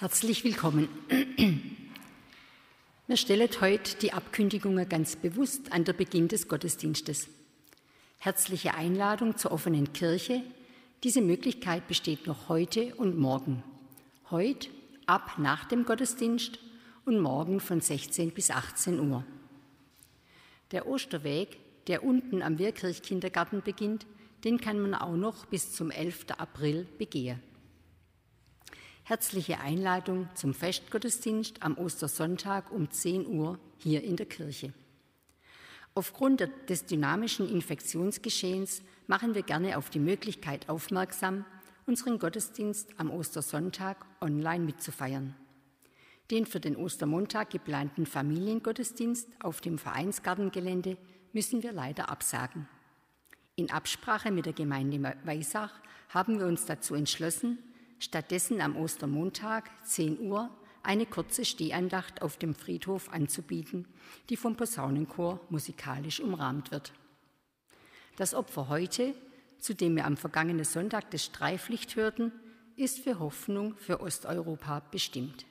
Herzlich willkommen. Wir stellen heute die Abkündigungen ganz bewusst an der Beginn des Gottesdienstes. Herzliche Einladung zur offenen Kirche. Diese Möglichkeit besteht noch heute und morgen. Heute ab nach dem Gottesdienst und morgen von 16 bis 18 Uhr. Der Osterweg, der unten am Wehrkirchkindergarten beginnt, den kann man auch noch bis zum 11. April begehen. Herzliche Einladung zum Festgottesdienst am Ostersonntag um 10 Uhr hier in der Kirche. Aufgrund des dynamischen Infektionsgeschehens machen wir gerne auf die Möglichkeit aufmerksam, unseren Gottesdienst am Ostersonntag online mitzufeiern. Den für den Ostermontag geplanten Familiengottesdienst auf dem Vereinsgartengelände müssen wir leider absagen. In Absprache mit der Gemeinde Weisach haben wir uns dazu entschlossen, stattdessen am Ostermontag 10 Uhr eine kurze Stehandacht auf dem Friedhof anzubieten, die vom Posaunenchor musikalisch umrahmt wird. Das Opfer heute, zu dem wir am vergangenen Sonntag das Streiflicht hörten, ist für Hoffnung für Osteuropa bestimmt.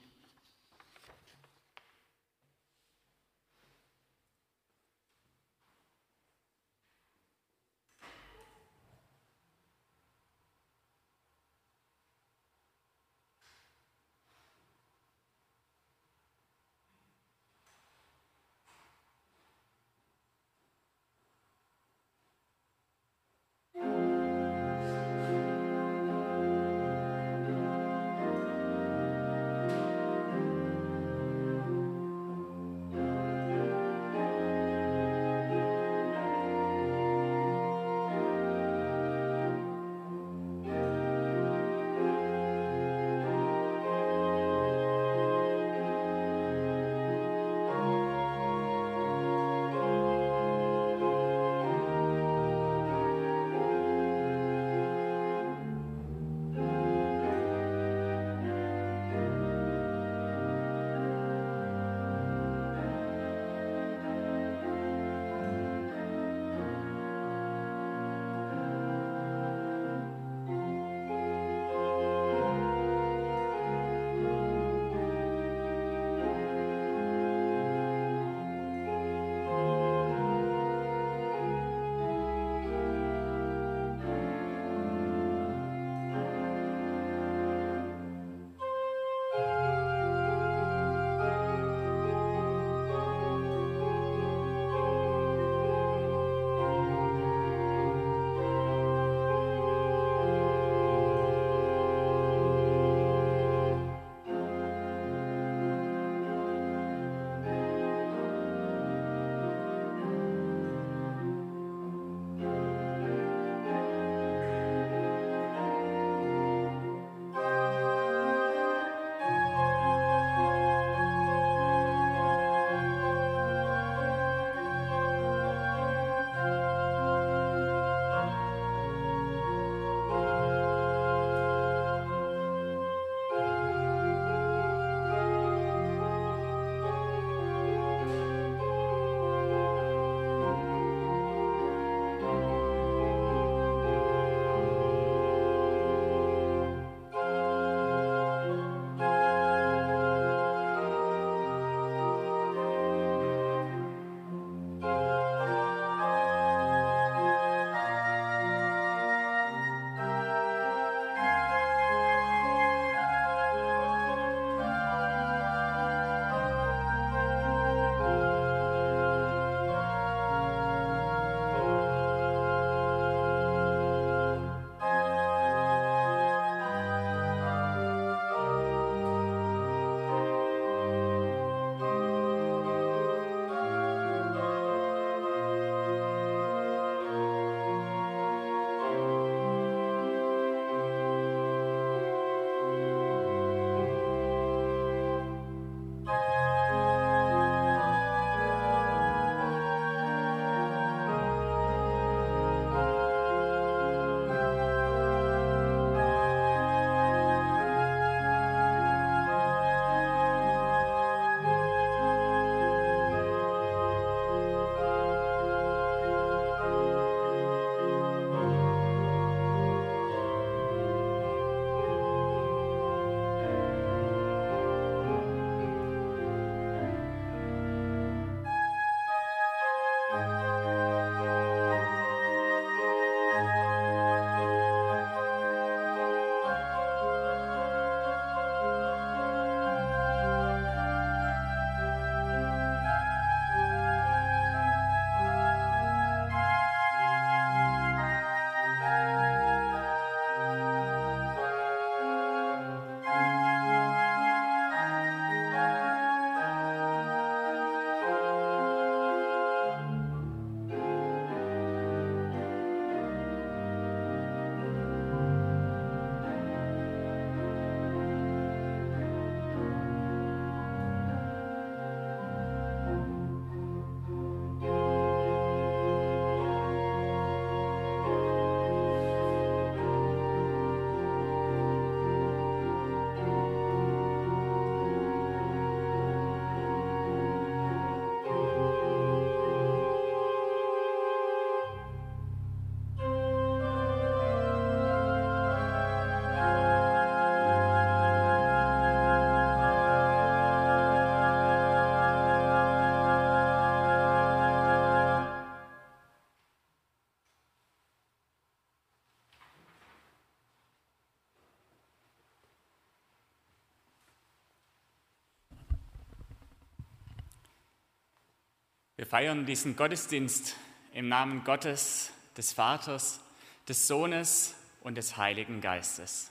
Feiern diesen Gottesdienst im Namen Gottes, des Vaters, des Sohnes und des Heiligen Geistes.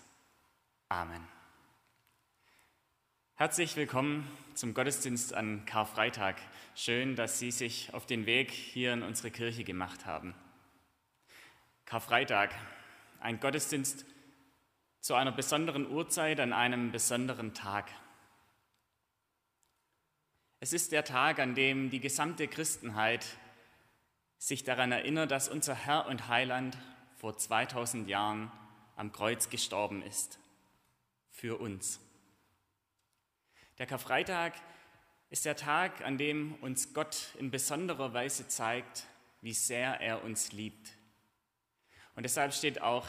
Amen. Herzlich willkommen zum Gottesdienst an Karfreitag. Schön, dass Sie sich auf den Weg hier in unsere Kirche gemacht haben. Karfreitag, ein Gottesdienst zu einer besonderen Uhrzeit an einem besonderen Tag. Es ist der Tag, an dem die gesamte Christenheit sich daran erinnert, dass unser Herr und Heiland vor 2000 Jahren am Kreuz gestorben ist. Für uns. Der Karfreitag ist der Tag, an dem uns Gott in besonderer Weise zeigt, wie sehr er uns liebt. Und deshalb steht auch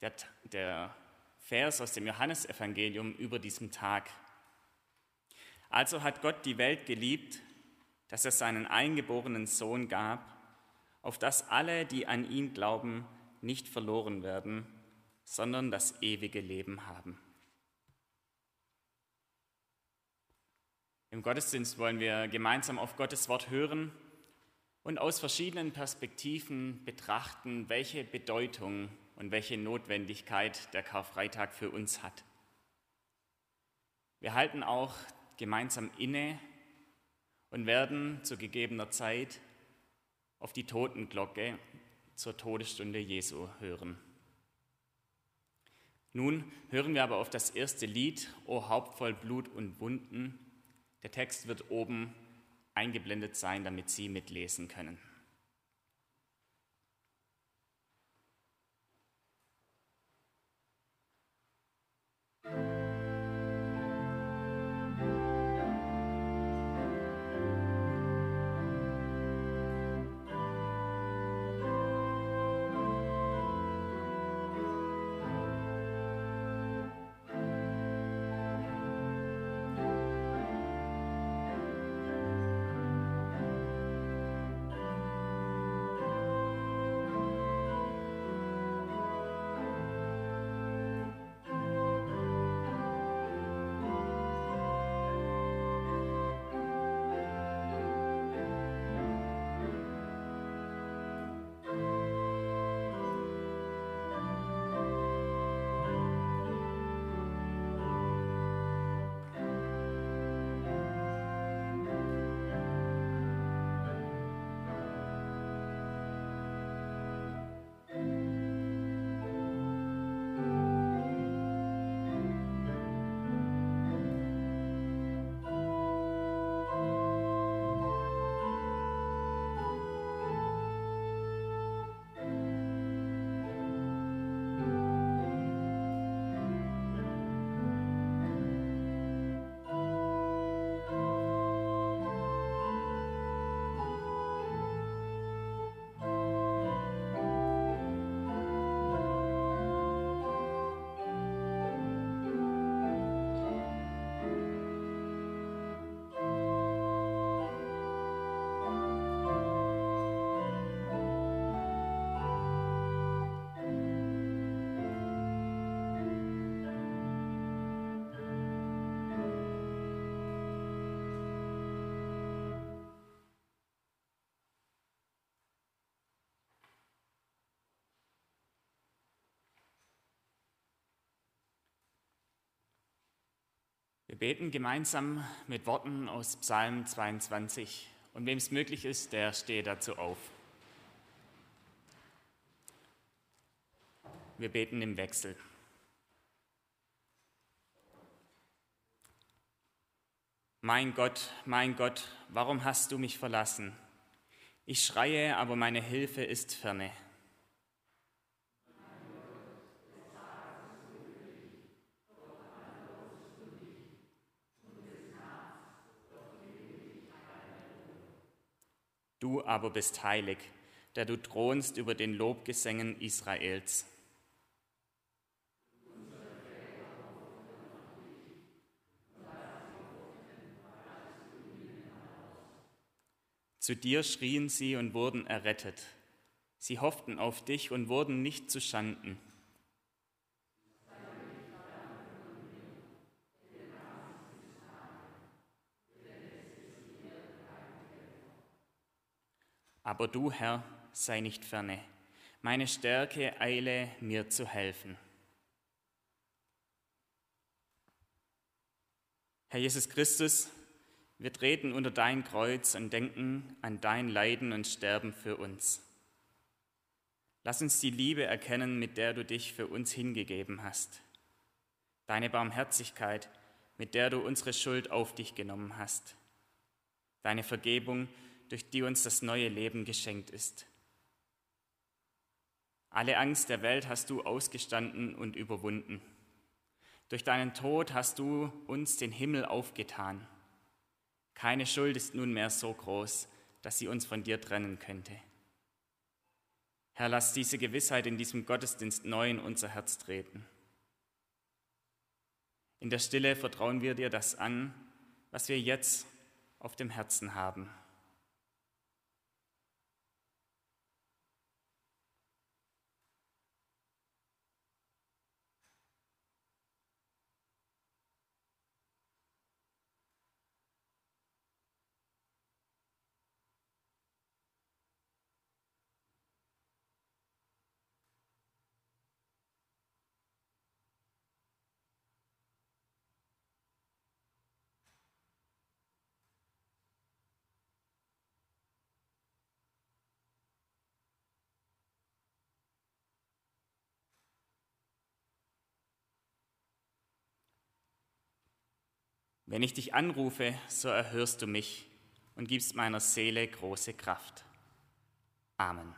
der, der Vers aus dem Johannesevangelium über diesem Tag. Also hat Gott die Welt geliebt, dass er seinen eingeborenen Sohn gab, auf dass alle, die an ihn glauben, nicht verloren werden, sondern das ewige Leben haben. Im Gottesdienst wollen wir gemeinsam auf Gottes Wort hören und aus verschiedenen Perspektiven betrachten, welche Bedeutung und welche Notwendigkeit der Karfreitag für uns hat. Wir halten auch gemeinsam inne und werden zu gegebener Zeit auf die Totenglocke zur Todesstunde Jesu hören. Nun hören wir aber auf das erste Lied, O Haupt voll Blut und Wunden. Der Text wird oben eingeblendet sein, damit Sie mitlesen können. Wir beten gemeinsam mit Worten aus Psalm 22 und wem es möglich ist, der stehe dazu auf. Wir beten im Wechsel. Mein Gott, mein Gott, warum hast du mich verlassen? Ich schreie, aber meine Hilfe ist ferne. Du aber bist heilig, der du thronst über den Lobgesängen Israels. Zu dir schrien sie und wurden errettet. Sie hofften auf dich und wurden nicht zu Schanden. Aber du, Herr, sei nicht ferne. Meine Stärke eile mir zu helfen. Herr Jesus Christus, wir treten unter dein Kreuz und denken an dein Leiden und Sterben für uns. Lass uns die Liebe erkennen, mit der du dich für uns hingegeben hast. Deine Barmherzigkeit, mit der du unsere Schuld auf dich genommen hast. Deine Vergebung, durch die uns das neue Leben geschenkt ist. Alle Angst der Welt hast du ausgestanden und überwunden. Durch deinen Tod hast du uns den Himmel aufgetan. Keine Schuld ist nunmehr so groß, dass sie uns von dir trennen könnte. Herr, lass diese Gewissheit in diesem Gottesdienst neu in unser Herz treten. In der Stille vertrauen wir dir das an, was wir jetzt auf dem Herzen haben. Wenn ich dich anrufe, so erhörst du mich und gibst meiner Seele große Kraft. Amen.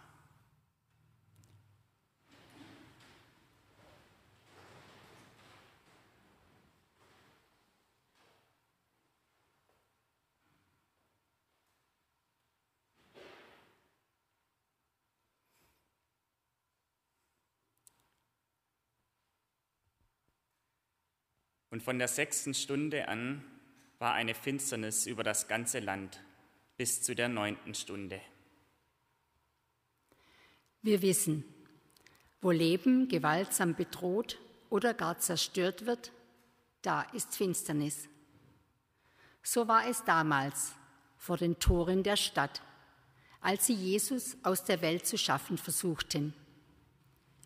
Und von der sechsten Stunde an war eine Finsternis über das ganze Land bis zu der neunten Stunde. Wir wissen, wo Leben gewaltsam bedroht oder gar zerstört wird, da ist Finsternis. So war es damals vor den Toren der Stadt, als sie Jesus aus der Welt zu schaffen versuchten,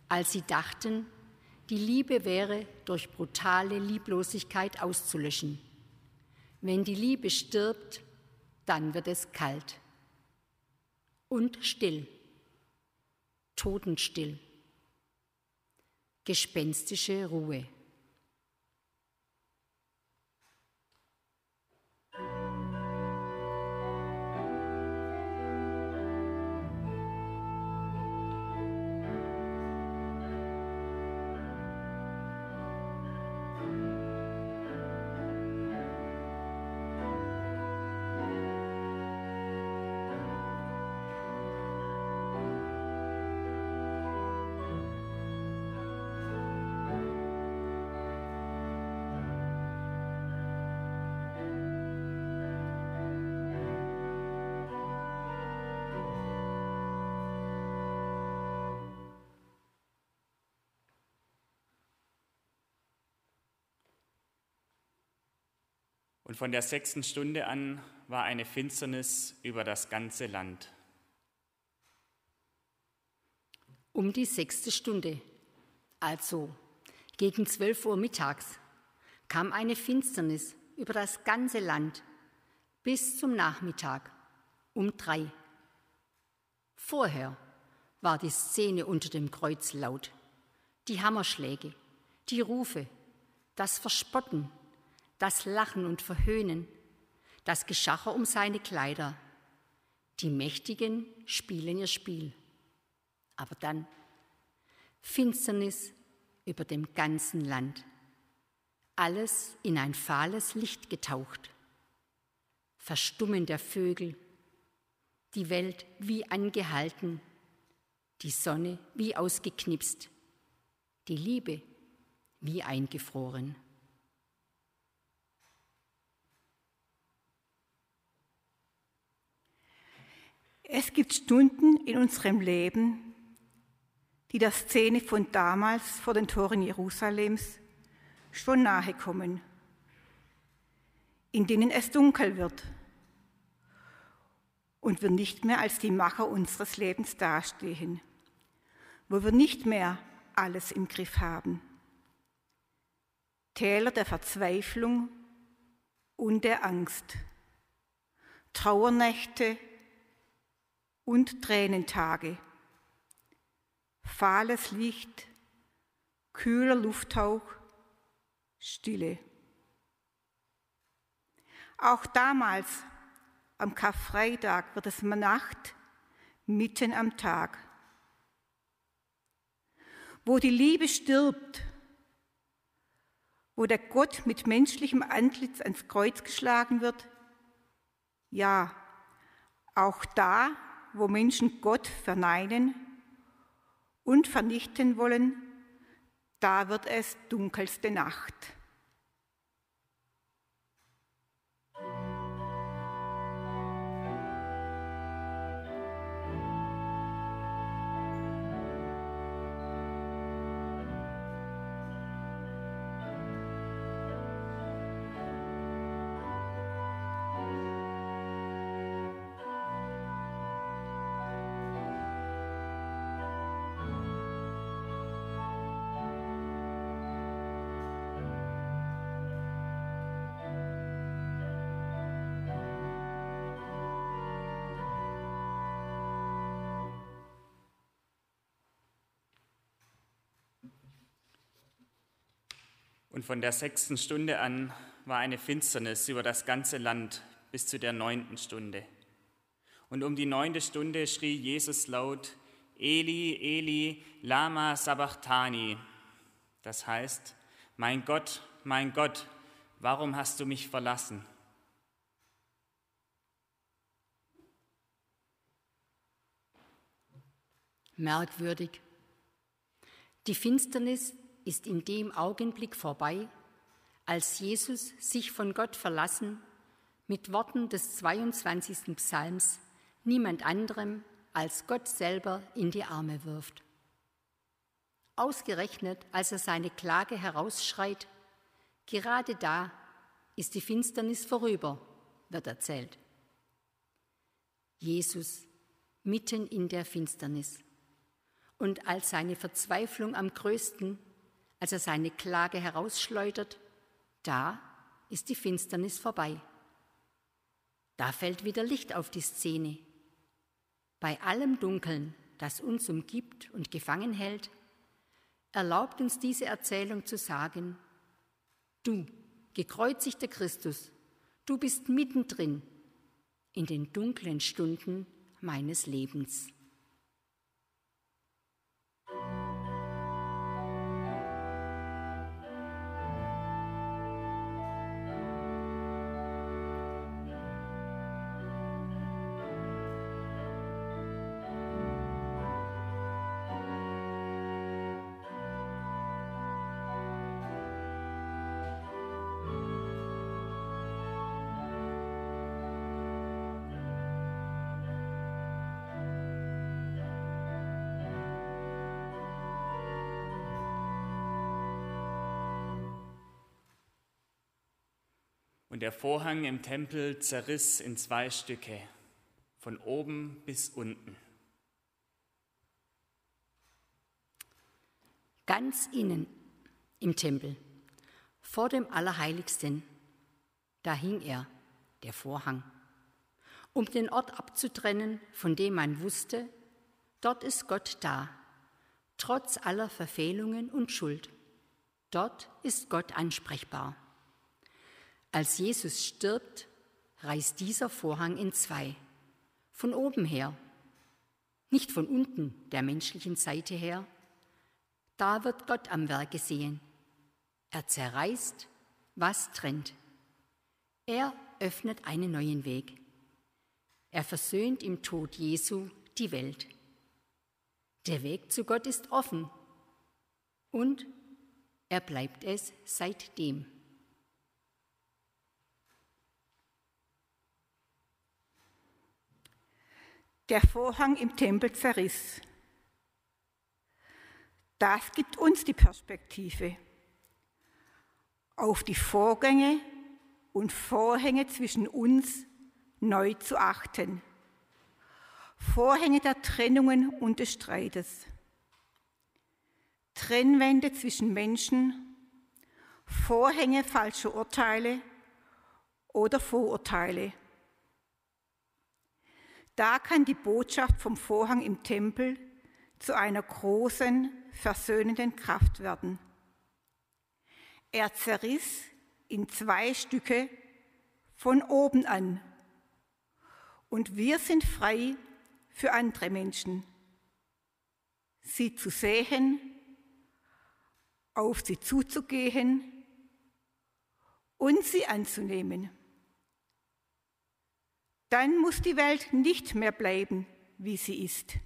als sie dachten, die Liebe wäre durch brutale Lieblosigkeit auszulöschen. Wenn die Liebe stirbt, dann wird es kalt und still, totenstill, gespenstische Ruhe. Von der sechsten Stunde an war eine Finsternis über das ganze Land. Um die sechste Stunde, also gegen zwölf Uhr mittags, kam eine Finsternis über das ganze Land bis zum Nachmittag um drei. Vorher war die Szene unter dem Kreuz laut. Die Hammerschläge, die Rufe, das Verspotten, das Lachen und Verhöhnen, das Geschacher um seine Kleider. Die Mächtigen spielen ihr Spiel. Aber dann Finsternis über dem ganzen Land. Alles in ein fahles Licht getaucht. Verstummen der Vögel, die Welt wie angehalten, die Sonne wie ausgeknipst, die Liebe wie eingefroren. Es gibt Stunden in unserem Leben, die der Szene von damals vor den Toren Jerusalems schon nahe kommen, in denen es dunkel wird und wir nicht mehr als die Macher unseres Lebens dastehen, wo wir nicht mehr alles im Griff haben. Täler der Verzweiflung und der Angst, Trauernächte und Tränentage, fahles Licht, kühler Lufthauch, Stille. Auch damals, am Karfreitag, wird es Nacht mitten am Tag. Wo die Liebe stirbt, wo der Gott mit menschlichem Antlitz ans Kreuz geschlagen wird, ja, auch da, wo Menschen Gott verneinen und vernichten wollen, da wird es dunkelste Nacht. Und von der sechsten Stunde an war eine Finsternis über das ganze Land bis zu der neunten Stunde. Und um die neunte Stunde schrie Jesus laut, Eli, Eli, lama sabachthani. Das heißt, mein Gott, mein Gott, warum hast du mich verlassen? Merkwürdig. Die Finsternis ist in dem Augenblick vorbei, als Jesus sich von Gott verlassen mit Worten des 22. Psalms niemand anderem als Gott selber in die Arme wirft. Ausgerechnet, als er seine Klage herausschreit, gerade da ist die Finsternis vorüber, wird erzählt. Jesus mitten in der Finsternis. Und als seine Verzweiflung am größten als er seine Klage herausschleudert, da ist die Finsternis vorbei. Da fällt wieder Licht auf die Szene. Bei allem Dunkeln, das uns umgibt und gefangen hält, erlaubt uns diese Erzählung zu sagen, du, gekreuzigter Christus, du bist mittendrin in den dunklen Stunden meines Lebens. Und der Vorhang im Tempel zerriss in zwei Stücke, von oben bis unten. Ganz innen im Tempel, vor dem Allerheiligsten, da hing er, der Vorhang, um den Ort abzutrennen, von dem man wusste, dort ist Gott da, trotz aller Verfehlungen und Schuld. Dort ist Gott ansprechbar. Als Jesus stirbt, reißt dieser Vorhang in zwei, von oben her, nicht von unten der menschlichen Seite her. Da wird Gott am Werk gesehen. Er zerreißt, was trennt. Er öffnet einen neuen Weg. Er versöhnt im Tod Jesu die Welt. Der Weg zu Gott ist offen und er bleibt es seitdem. Der Vorhang im Tempel zerriss. Das gibt uns die Perspektive auf die Vorgänge und Vorhänge zwischen uns neu zu achten. Vorhänge der Trennungen und des Streites, Trennwände zwischen Menschen, Vorhänge falscher Urteile oder Vorurteile. Da kann die Botschaft vom Vorhang im Tempel zu einer großen, versöhnenden Kraft werden. Er zerriss in zwei Stücke von oben an. Und wir sind frei für andere Menschen, sie zu sehen, auf sie zuzugehen und sie anzunehmen. Dann muss die Welt nicht mehr bleiben, wie sie ist.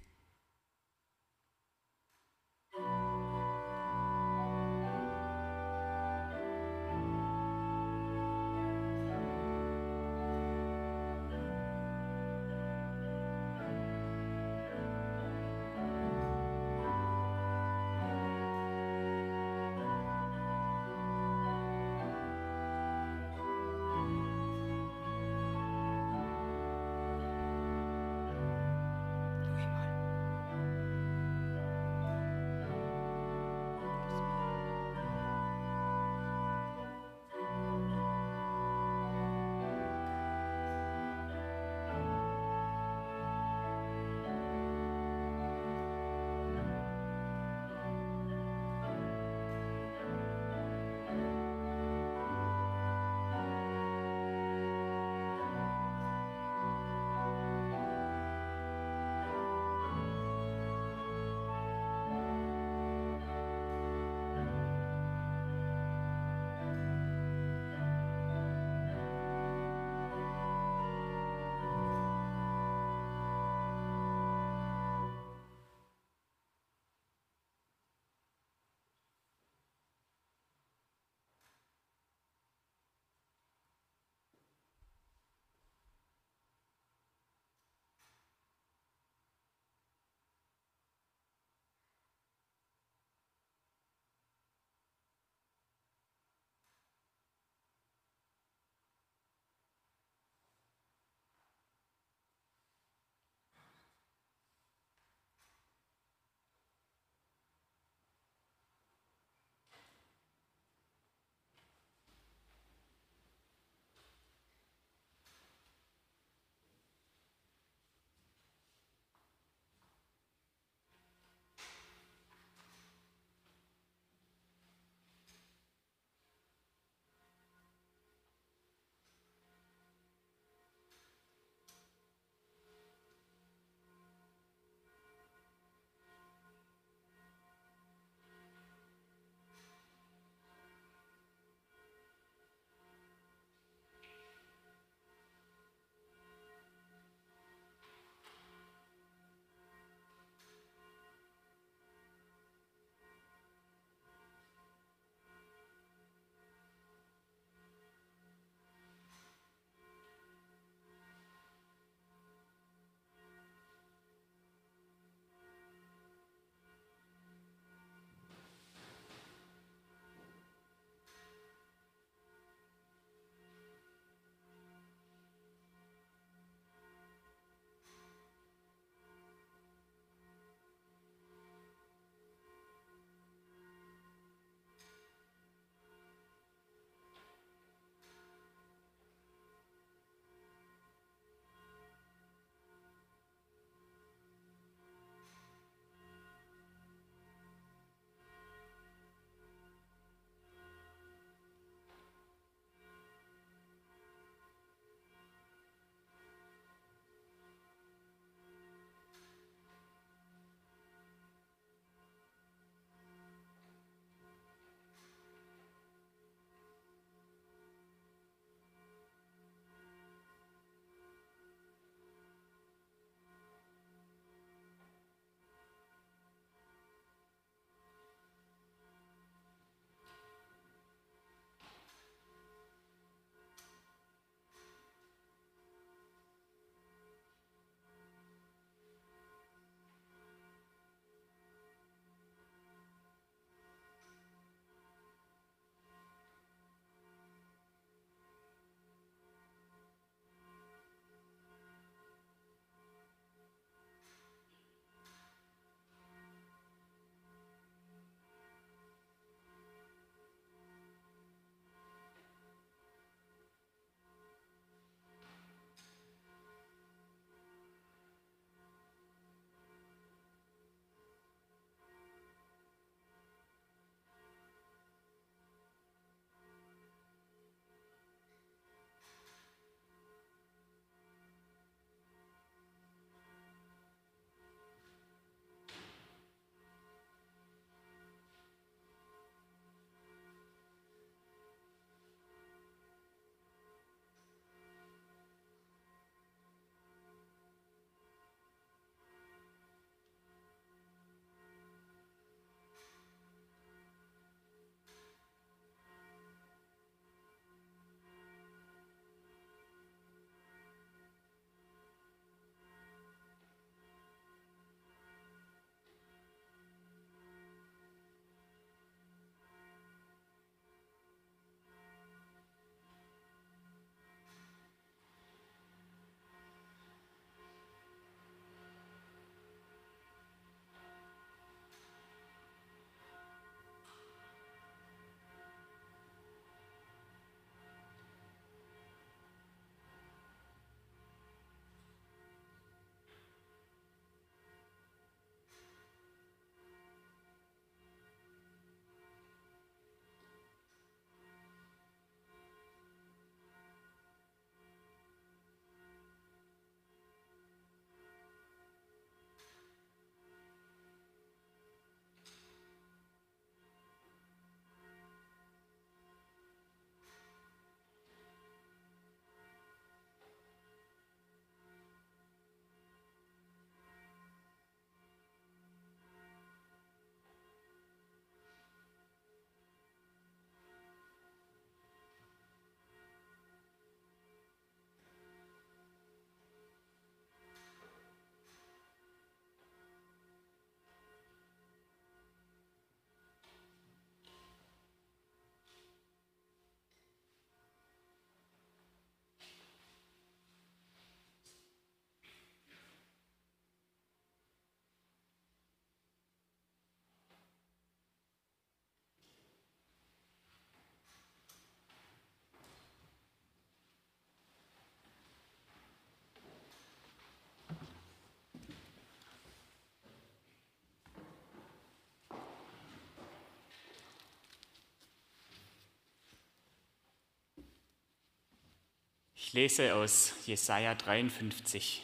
Lese aus Jesaja 53.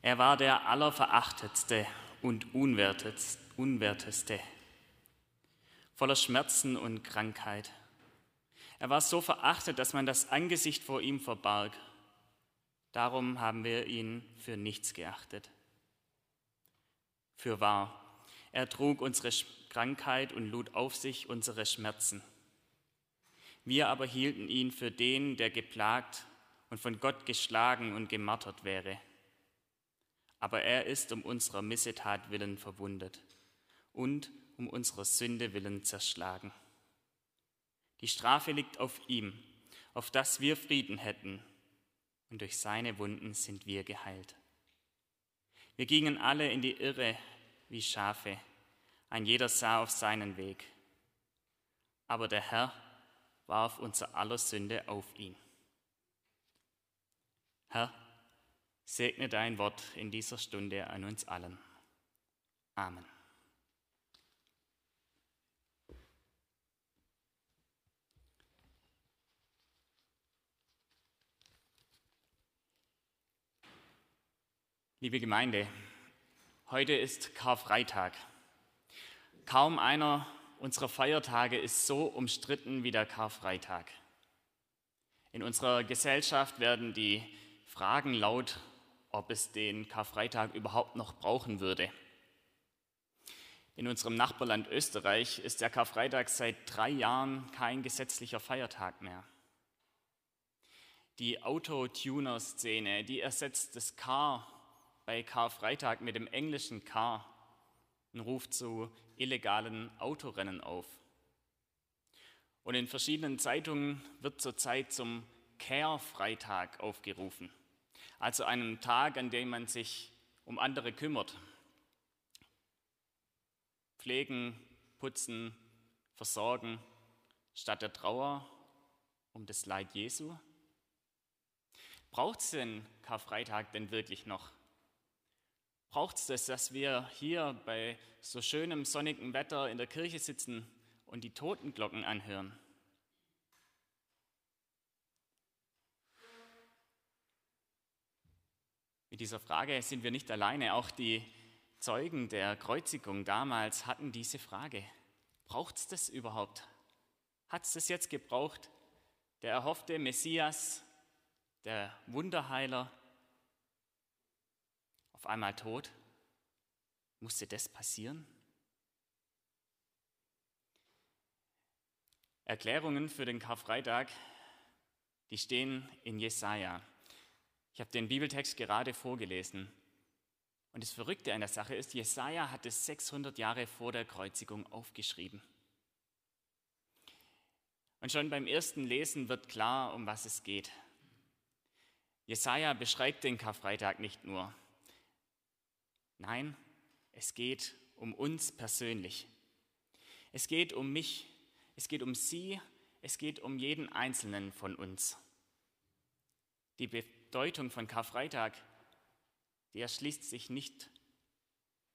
Er war der allerverachtetste und unwerteste, voller Schmerzen und Krankheit. Er war so verachtet, dass man das Angesicht vor ihm verbarg. Darum haben wir ihn für nichts geachtet. Für wahr, er trug unsere Krankheit und lud auf sich unsere Schmerzen. Wir aber hielten ihn für den, der geplagt und von Gott geschlagen und gemartert wäre. Aber er ist um unserer Missetat willen verwundet und um unserer Sünde willen zerschlagen. Die Strafe liegt auf ihm, auf dass wir Frieden hätten, und durch seine Wunden sind wir geheilt. Wir gingen alle in die Irre wie Schafe, ein jeder sah auf seinen Weg. Aber der Herr warf unser aller Sünde auf ihn. Herr, segne dein Wort in dieser Stunde an uns allen. Amen. Liebe Gemeinde, heute ist Karfreitag. Kaum einer unserer Feiertage ist so umstritten wie der Karfreitag. In unserer Gesellschaft werden die Fragen laut, ob es den Karfreitag überhaupt noch brauchen würde. In unserem Nachbarland Österreich ist der Karfreitag seit drei Jahren kein gesetzlicher Feiertag mehr. Die Autotuner-Szene, die ersetzt das Car bei Karfreitag mit dem englischen Car und ruft zu illegalen Autorennen auf. Und in verschiedenen Zeitungen wird zurzeit zum Care-Freitag aufgerufen, also einem Tag, an dem man sich um andere kümmert. Pflegen, putzen, versorgen, statt der Trauer um das Leid Jesu? Braucht es den Karfreitag denn wirklich noch? Braucht es das, dass wir hier bei so schönem sonnigen Wetter in der Kirche sitzen und die Totenglocken anhören. Mit dieser Frage sind wir nicht alleine. Auch die Zeugen der Kreuzigung damals hatten diese Frage. Braucht es das überhaupt? Hat es das jetzt gebraucht? Der erhoffte Messias, der Wunderheiler, auf einmal tot? Musste das passieren? Erklärungen für den Karfreitag, die stehen in Jesaja. Ich habe den Bibeltext gerade vorgelesen. Und das Verrückte an der Sache ist, Jesaja hat es 600 Jahre vor der Kreuzigung aufgeschrieben. Und schon beim ersten Lesen wird klar, um was es geht. Jesaja beschreibt den Karfreitag nicht nur. Nein, es geht um uns persönlich. Es geht um mich, es geht um Sie, es geht um jeden Einzelnen von uns. Die Bedeutung von Karfreitag, die erschließt sich nicht,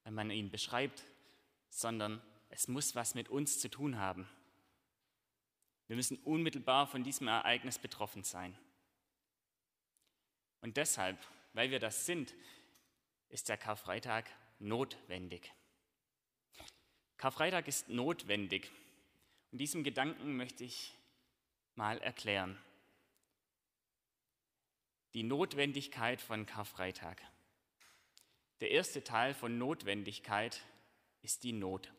wenn man ihn beschreibt, sondern es muss was mit uns zu tun haben. Wir müssen unmittelbar von diesem Ereignis betroffen sein. Und deshalb, weil wir das sind, ist der Karfreitag notwendig. Karfreitag ist notwendig. Und diesem Gedanken möchte ich mal erklären. Die Notwendigkeit von Karfreitag. Der erste Teil von Notwendigkeit ist die Not.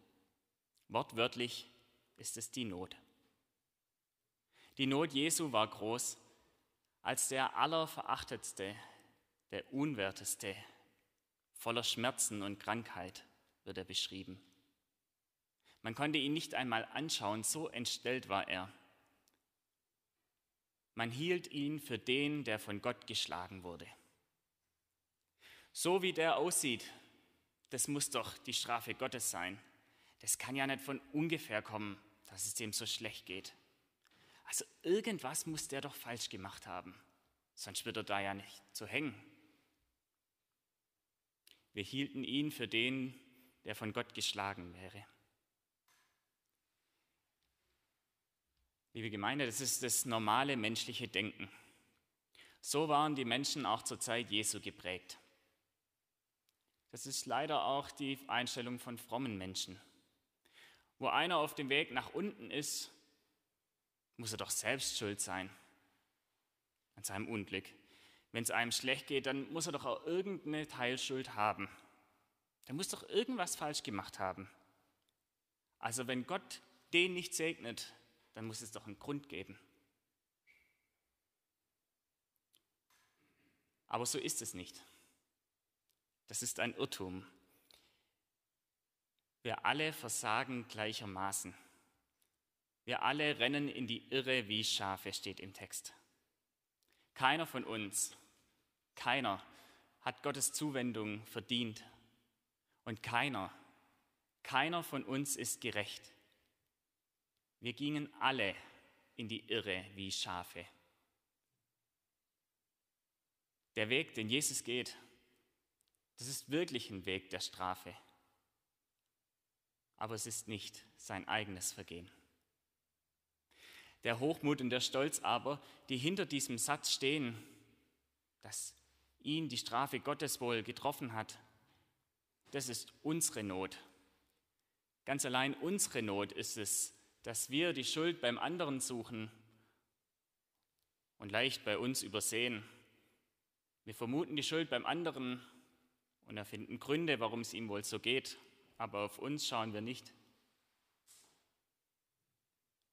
Wortwörtlich ist es die Not. Die Not Jesu war groß, als der allerverachtetste, der unwerteste, Voller Schmerzen und Krankheit wird er beschrieben. Man konnte ihn nicht einmal anschauen, so entstellt war er. Man hielt ihn für den, der von Gott geschlagen wurde. So wie der aussieht, das muss doch die Strafe Gottes sein. Das kann ja nicht von ungefähr kommen, dass es dem so schlecht geht. Also irgendwas muss der doch falsch gemacht haben, sonst wird er da ja nicht zu hängen. Wir hielten ihn für den, der von Gott geschlagen wäre. Liebe Gemeinde, das ist das normale menschliche Denken. So waren die Menschen auch zur Zeit Jesu geprägt. Das ist leider auch die Einstellung von frommen Menschen. Wo einer auf dem Weg nach unten ist, muss er doch selbst schuld sein an seinem Unglück. Wenn es einem schlecht geht, dann muss er doch auch irgendeine Teilschuld haben. Er muss doch irgendwas falsch gemacht haben. Also wenn Gott den nicht segnet, dann muss es doch einen Grund geben. Aber so ist es nicht. Das ist ein Irrtum. Wir alle versagen gleichermaßen. Wir alle rennen in die Irre wie Schafe, steht im Text. Keiner von uns, keiner hat Gottes Zuwendung verdient. Und keiner, keiner von uns ist gerecht. Wir gingen alle in die Irre wie Schafe. Der Weg, den Jesus geht, das ist wirklich ein Weg der Strafe. Aber es ist nicht sein eigenes Vergehen. Der Hochmut und der Stolz aber, die hinter diesem Satz stehen, dass ihn die Strafe Gottes wohl getroffen hat, das ist unsere Not. Ganz allein unsere Not ist es, dass wir die Schuld beim anderen suchen und leicht bei uns übersehen. Wir vermuten die Schuld beim anderen und erfinden Gründe, warum es ihm wohl so geht, aber auf uns schauen wir nicht.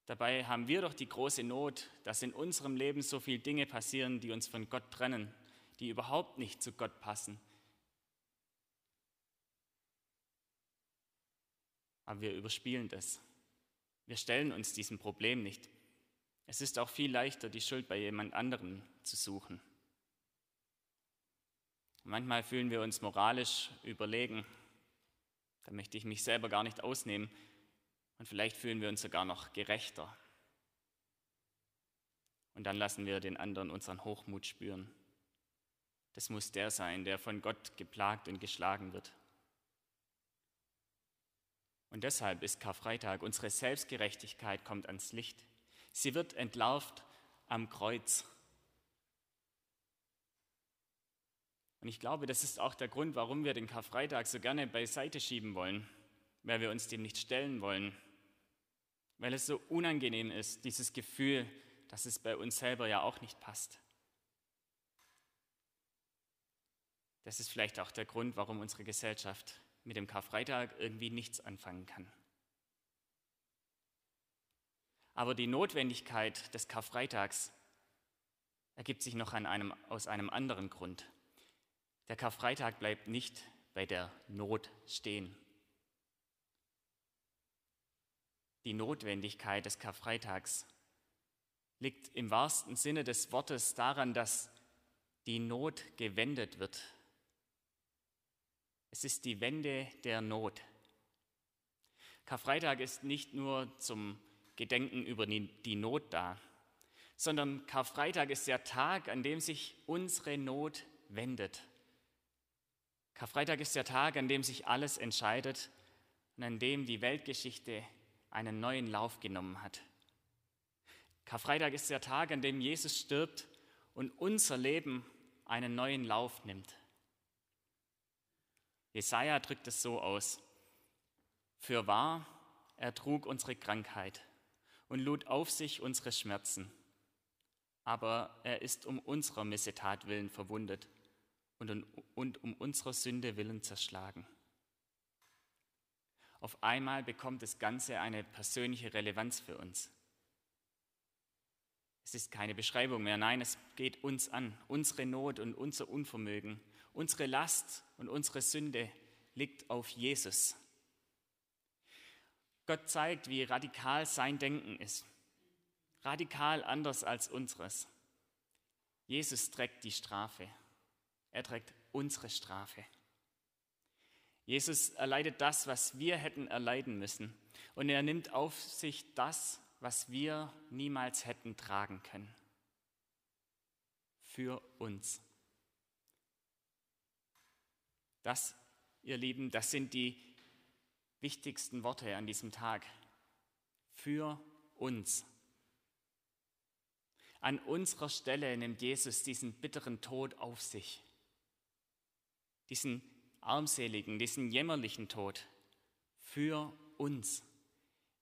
Dabei haben wir doch die große Not, dass in unserem Leben so viele Dinge passieren, die uns von Gott trennen, die überhaupt nicht zu Gott passen. Aber wir überspielen das. Wir stellen uns diesem Problem nicht. Es ist auch viel leichter, die Schuld bei jemand anderem zu suchen. Manchmal fühlen wir uns moralisch überlegen. Da möchte ich mich selber gar nicht ausnehmen. Und vielleicht fühlen wir uns sogar noch gerechter. Und dann lassen wir den anderen unseren Hochmut spüren. Das muss der sein, der von Gott geplagt und geschlagen wird. Und deshalb ist Karfreitag, unsere Selbstgerechtigkeit kommt ans Licht. Sie wird entlarvt am Kreuz. Und ich glaube, das ist auch der Grund, warum wir den Karfreitag so gerne beiseite schieben wollen, weil wir uns dem nicht stellen wollen, weil es so unangenehm ist, dieses Gefühl, dass es bei uns selber ja auch nicht passt. Das ist vielleicht auch der Grund, warum unsere Gesellschaft mit dem Karfreitag irgendwie nichts anfangen kann. Aber die Notwendigkeit des Karfreitags ergibt sich noch einem, aus einem anderen Grund. Der Karfreitag bleibt nicht bei der Not stehen. Die Notwendigkeit des Karfreitags liegt im wahrsten Sinne des Wortes daran, dass die Not gewendet wird es ist die Wende der Not. Karfreitag ist nicht nur zum Gedenken über die Not da, sondern Karfreitag ist der Tag, an dem sich unsere Not wendet. Karfreitag ist der Tag, an dem sich alles entscheidet und an dem die Weltgeschichte einen neuen Lauf genommen hat. Karfreitag ist der Tag, an dem Jesus stirbt und unser Leben einen neuen Lauf nimmt. Jesaja drückt es so aus: Für wahr, er trug unsere Krankheit und lud auf sich unsere Schmerzen. Aber er ist um unserer Missetat willen verwundet und um unserer Sünde willen zerschlagen. Auf einmal bekommt das Ganze eine persönliche Relevanz für uns. Es ist keine Beschreibung mehr, nein, es geht uns an, unsere Not und unser Unvermögen, unsere Last und unsere Sünde liegt auf Jesus. Gott zeigt, wie radikal sein Denken ist. Radikal anders als unseres. Jesus trägt die Strafe. Er trägt unsere Strafe. Jesus erleidet das, was wir hätten erleiden müssen. Und er nimmt auf sich das, was wir niemals hätten tragen können. Für uns. Das, ihr Lieben, das sind die wichtigsten Worte an diesem Tag. Für uns. An unserer Stelle nimmt Jesus diesen bitteren Tod auf sich. Diesen armseligen, diesen jämmerlichen Tod für uns.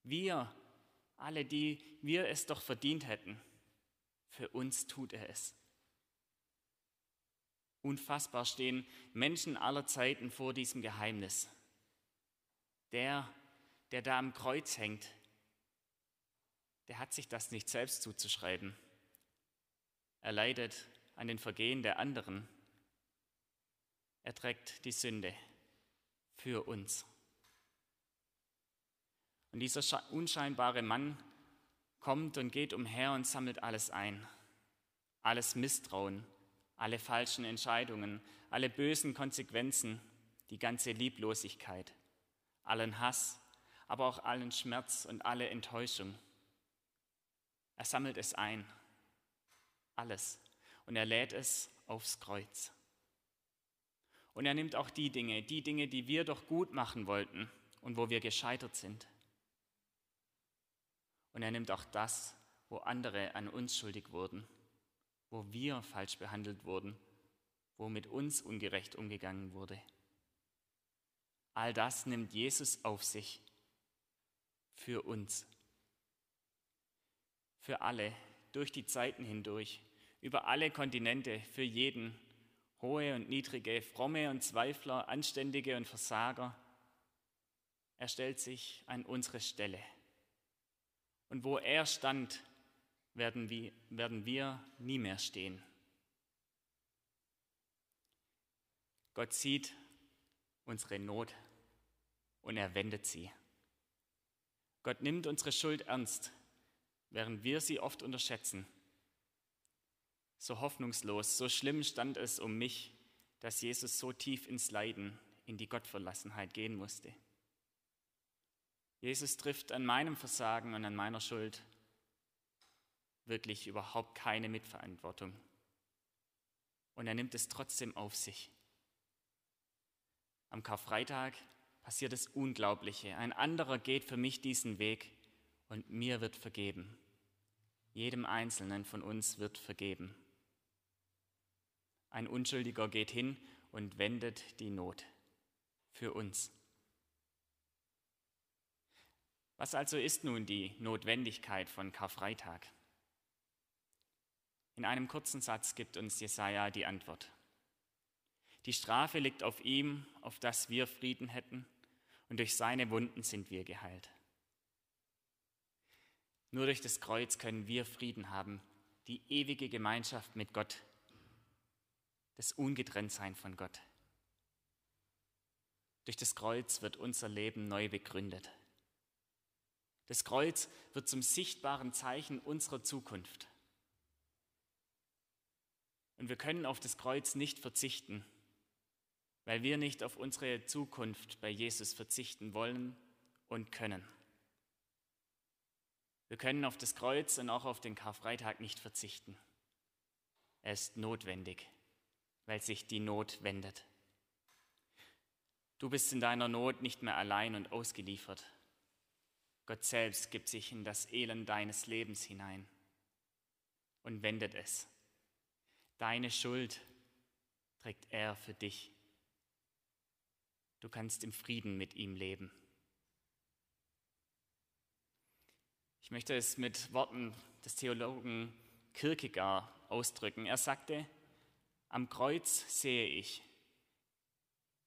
Wir, alle, die wir es doch verdient hätten, für uns tut er es. Unfassbar stehen Menschen aller Zeiten vor diesem Geheimnis. Der, der da am Kreuz hängt, der hat sich das nicht selbst zuzuschreiben. Er leidet an den Vergehen der anderen. Er trägt die Sünde für uns. Und dieser unscheinbare Mann kommt und geht umher und sammelt alles ein. Alles Misstrauen, alle falschen Entscheidungen, alle bösen Konsequenzen, die ganze Lieblosigkeit, allen Hass, aber auch allen Schmerz und alle Enttäuschung. Er sammelt es ein, alles, und er lädt es aufs Kreuz. Und er nimmt auch die Dinge, die Dinge, die wir doch gut machen wollten und wo wir gescheitert sind. Und er nimmt auch das, wo andere an uns schuldig wurden, wo wir falsch behandelt wurden, wo mit uns ungerecht umgegangen wurde. All das nimmt Jesus auf sich für uns, für alle, durch die Zeiten hindurch, über alle Kontinente, für jeden, hohe und niedrige, fromme und Zweifler, Anständige und Versager. Er stellt sich an unsere Stelle. Und wo er stand, werden wir, werden wir nie mehr stehen. Gott sieht unsere Not und er wendet sie. Gott nimmt unsere Schuld ernst, während wir sie oft unterschätzen so hoffnungslos, so schlimm stand es um mich, dass Jesus so tief ins Leiden, in die Gottverlassenheit gehen musste. Jesus trifft an meinem Versagen und an meiner Schuld wirklich überhaupt keine Mitverantwortung. Und er nimmt es trotzdem auf sich. Am Karfreitag passiert das Unglaubliche. Ein anderer geht für mich diesen Weg und mir wird vergeben. Jedem Einzelnen von uns wird vergeben. Ein Unschuldiger geht hin und wendet die Not für uns. Was also ist nun die Notwendigkeit von Karfreitag? In einem kurzen Satz gibt uns Jesaja die Antwort. Die Strafe liegt auf ihm, auf dass wir Frieden hätten, und durch seine Wunden sind wir geheilt. Nur durch das Kreuz können wir Frieden haben, die ewige Gemeinschaft mit Gott das Ungetrenntsein von Gott. Durch das Kreuz wird unser Leben neu begründet. Das Kreuz wird zum sichtbaren Zeichen unserer Zukunft. Und wir können auf das Kreuz nicht verzichten, weil wir nicht auf unsere Zukunft bei Jesus verzichten wollen und können. Wir können auf das Kreuz und auch auf den Karfreitag nicht verzichten. Er ist notwendig weil sich die Not wendet. Du bist in deiner Not nicht mehr allein und ausgeliefert. Gott selbst gibt sich in das Elend deines Lebens hinein und wendet es. Deine Schuld trägt er für dich. Du kannst im Frieden mit ihm leben. Ich möchte es mit Worten des Theologen Kierkegaard ausdrücken. Er sagte, am Kreuz sehe ich,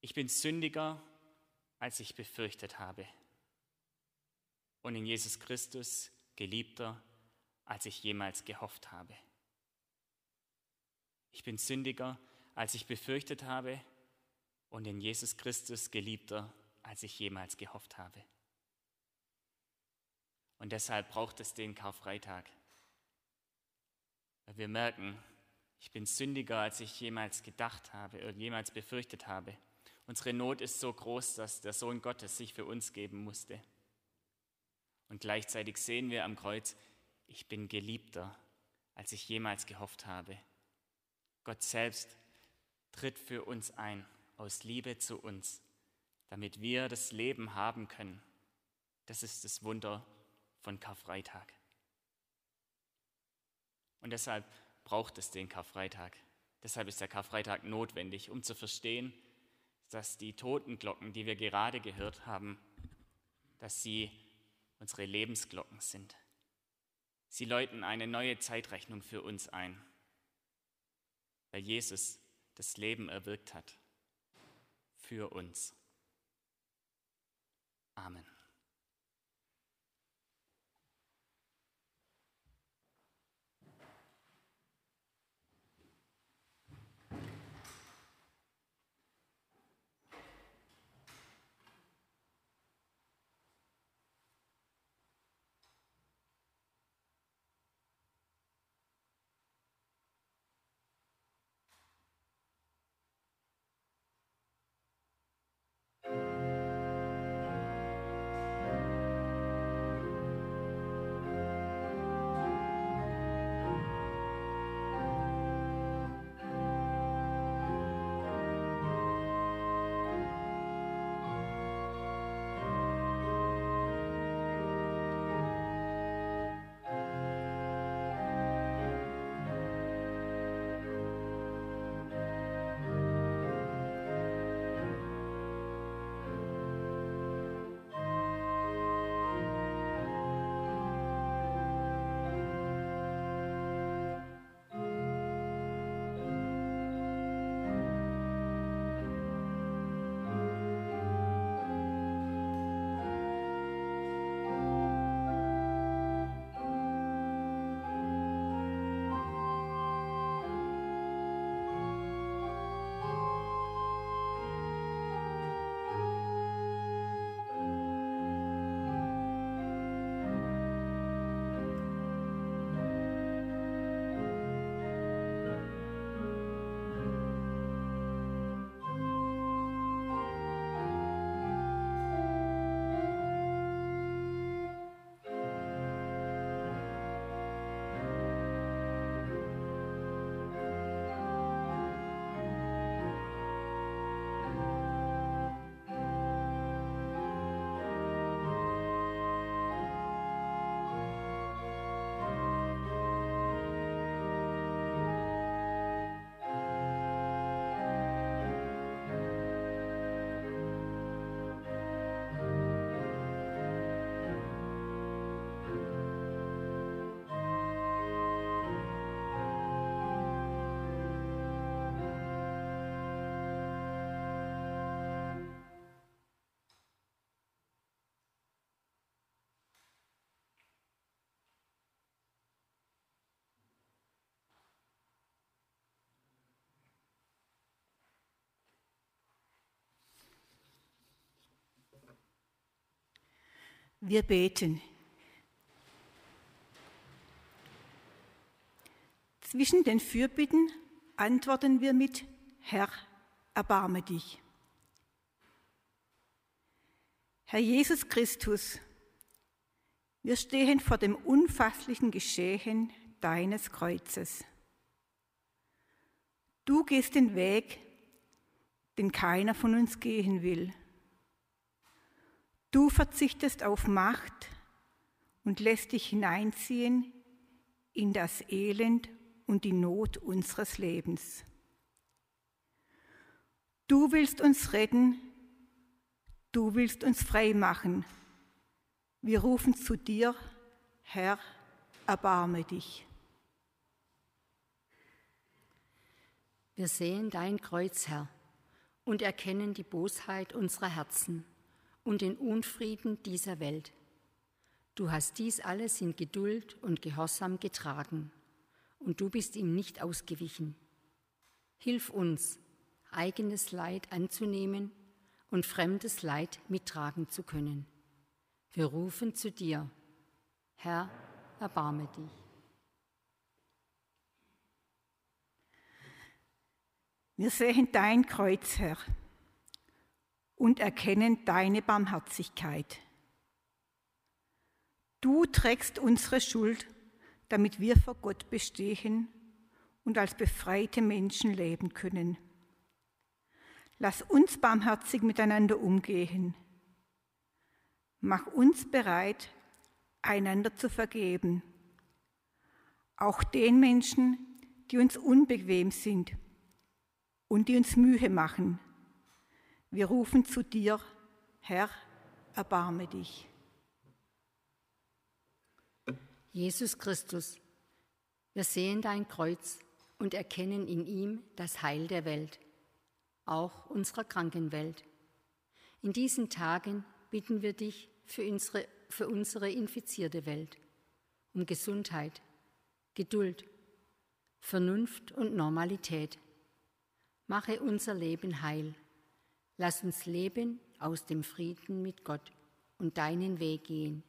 ich bin sündiger, als ich befürchtet habe. Und in Jesus Christus geliebter, als ich jemals gehofft habe. Ich bin sündiger, als ich befürchtet habe, und in Jesus Christus geliebter, als ich jemals gehofft habe. Und deshalb braucht es den Karfreitag. Weil wir merken, ich bin sündiger, als ich jemals gedacht habe oder jemals befürchtet habe. Unsere Not ist so groß, dass der Sohn Gottes sich für uns geben musste. Und gleichzeitig sehen wir am Kreuz, ich bin geliebter, als ich jemals gehofft habe. Gott selbst tritt für uns ein, aus Liebe zu uns, damit wir das Leben haben können. Das ist das Wunder von Karfreitag. Und deshalb braucht es den Karfreitag. Deshalb ist der Karfreitag notwendig, um zu verstehen, dass die Totenglocken, die wir gerade gehört haben, dass sie unsere Lebensglocken sind. Sie läuten eine neue Zeitrechnung für uns ein, weil Jesus das Leben erwirkt hat für uns. Amen. Wir beten. Zwischen den Fürbitten antworten wir mit Herr, erbarme dich. Herr Jesus Christus, wir stehen vor dem unfasslichen Geschehen deines Kreuzes. Du gehst den Weg, den keiner von uns gehen will. Du verzichtest auf Macht und lässt dich hineinziehen in das Elend und die Not unseres Lebens. Du willst uns retten, du willst uns frei machen. Wir rufen zu dir, Herr, erbarme dich. Wir sehen dein Kreuz, Herr, und erkennen die Bosheit unserer Herzen und den Unfrieden dieser Welt. Du hast dies alles in Geduld und Gehorsam getragen, und du bist ihm nicht ausgewichen. Hilf uns, eigenes Leid anzunehmen und fremdes Leid mittragen zu können. Wir rufen zu dir, Herr, erbarme dich. Wir sehen dein Kreuz, Herr und erkennen deine Barmherzigkeit. Du trägst unsere Schuld, damit wir vor Gott bestehen und als befreite Menschen leben können. Lass uns barmherzig miteinander umgehen. Mach uns bereit, einander zu vergeben, auch den Menschen, die uns unbequem sind und die uns Mühe machen. Wir rufen zu dir, Herr, erbarme dich. Jesus Christus, wir sehen dein Kreuz und erkennen in ihm das Heil der Welt, auch unserer Krankenwelt. In diesen Tagen bitten wir dich für unsere, für unsere infizierte Welt um Gesundheit, Geduld, Vernunft und Normalität. Mache unser Leben heil. Lass uns leben aus dem Frieden mit Gott und deinen Weg gehen,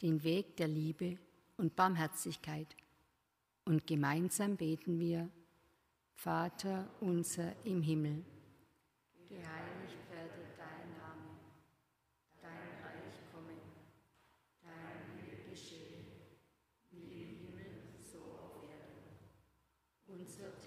den Weg der Liebe und Barmherzigkeit. Und gemeinsam beten wir, Vater unser im Himmel. Geheiligt werde dein Name, dein Reich komme, dein Wille geschehe, wie im Himmel, so auf Erden. Unser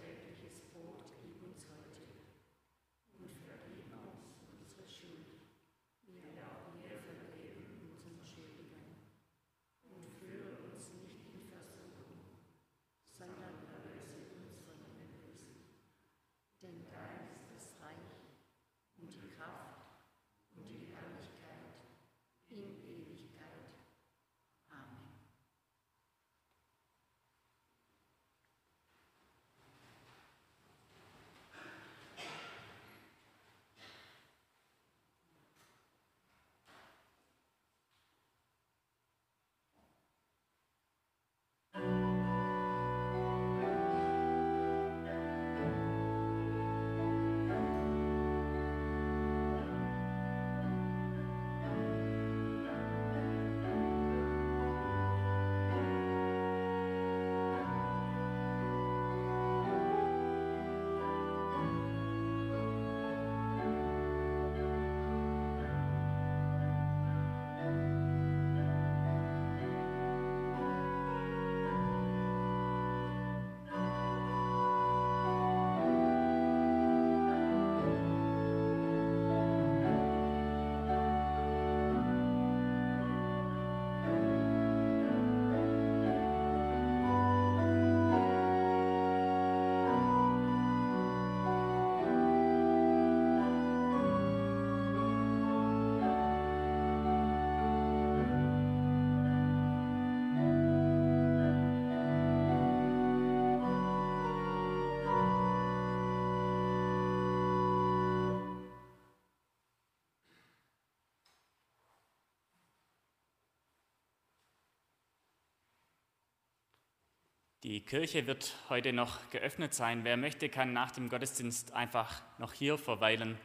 Die Kirche wird heute noch geöffnet sein. Wer möchte, kann nach dem Gottesdienst einfach noch hier verweilen.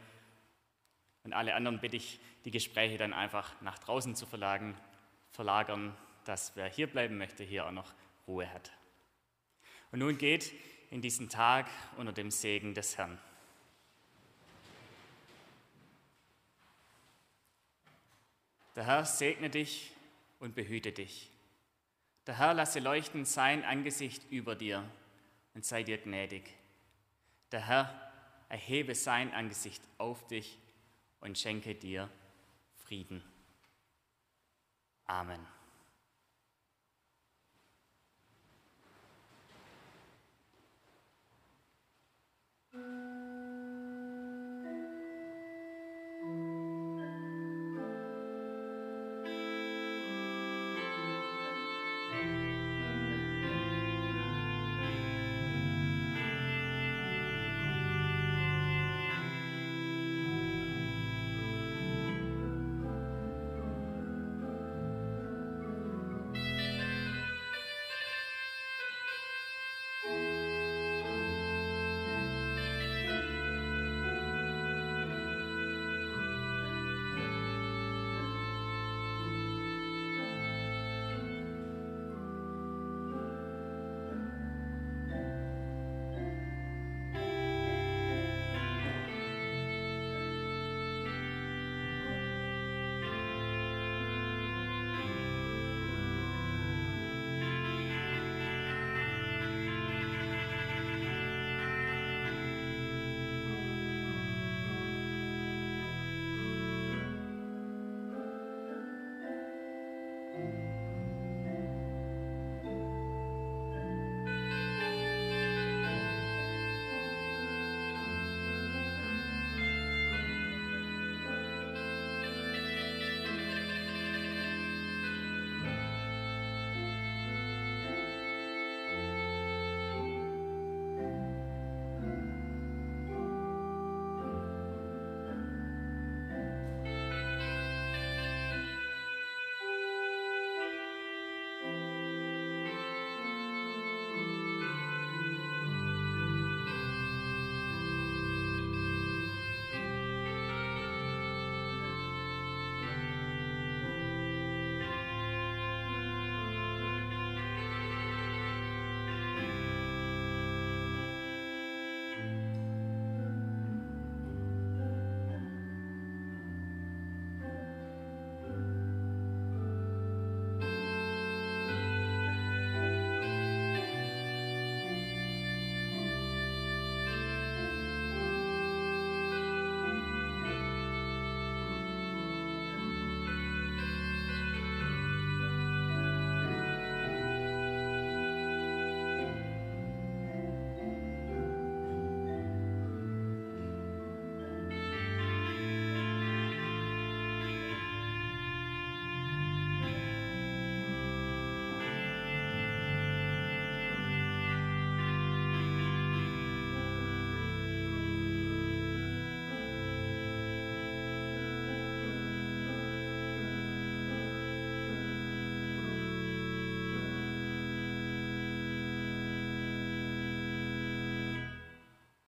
Und alle anderen bitte ich, die Gespräche dann einfach nach draußen zu verlagern, verlagern, dass wer hier bleiben möchte, hier auch noch Ruhe hat. Und nun geht in diesen Tag unter dem Segen des Herrn. Der Herr segne dich und behüte dich. Der Herr lasse leuchten sein Angesicht über dir und sei dir gnädig. Der Herr erhebe sein Angesicht auf dich und schenke dir Frieden. Amen.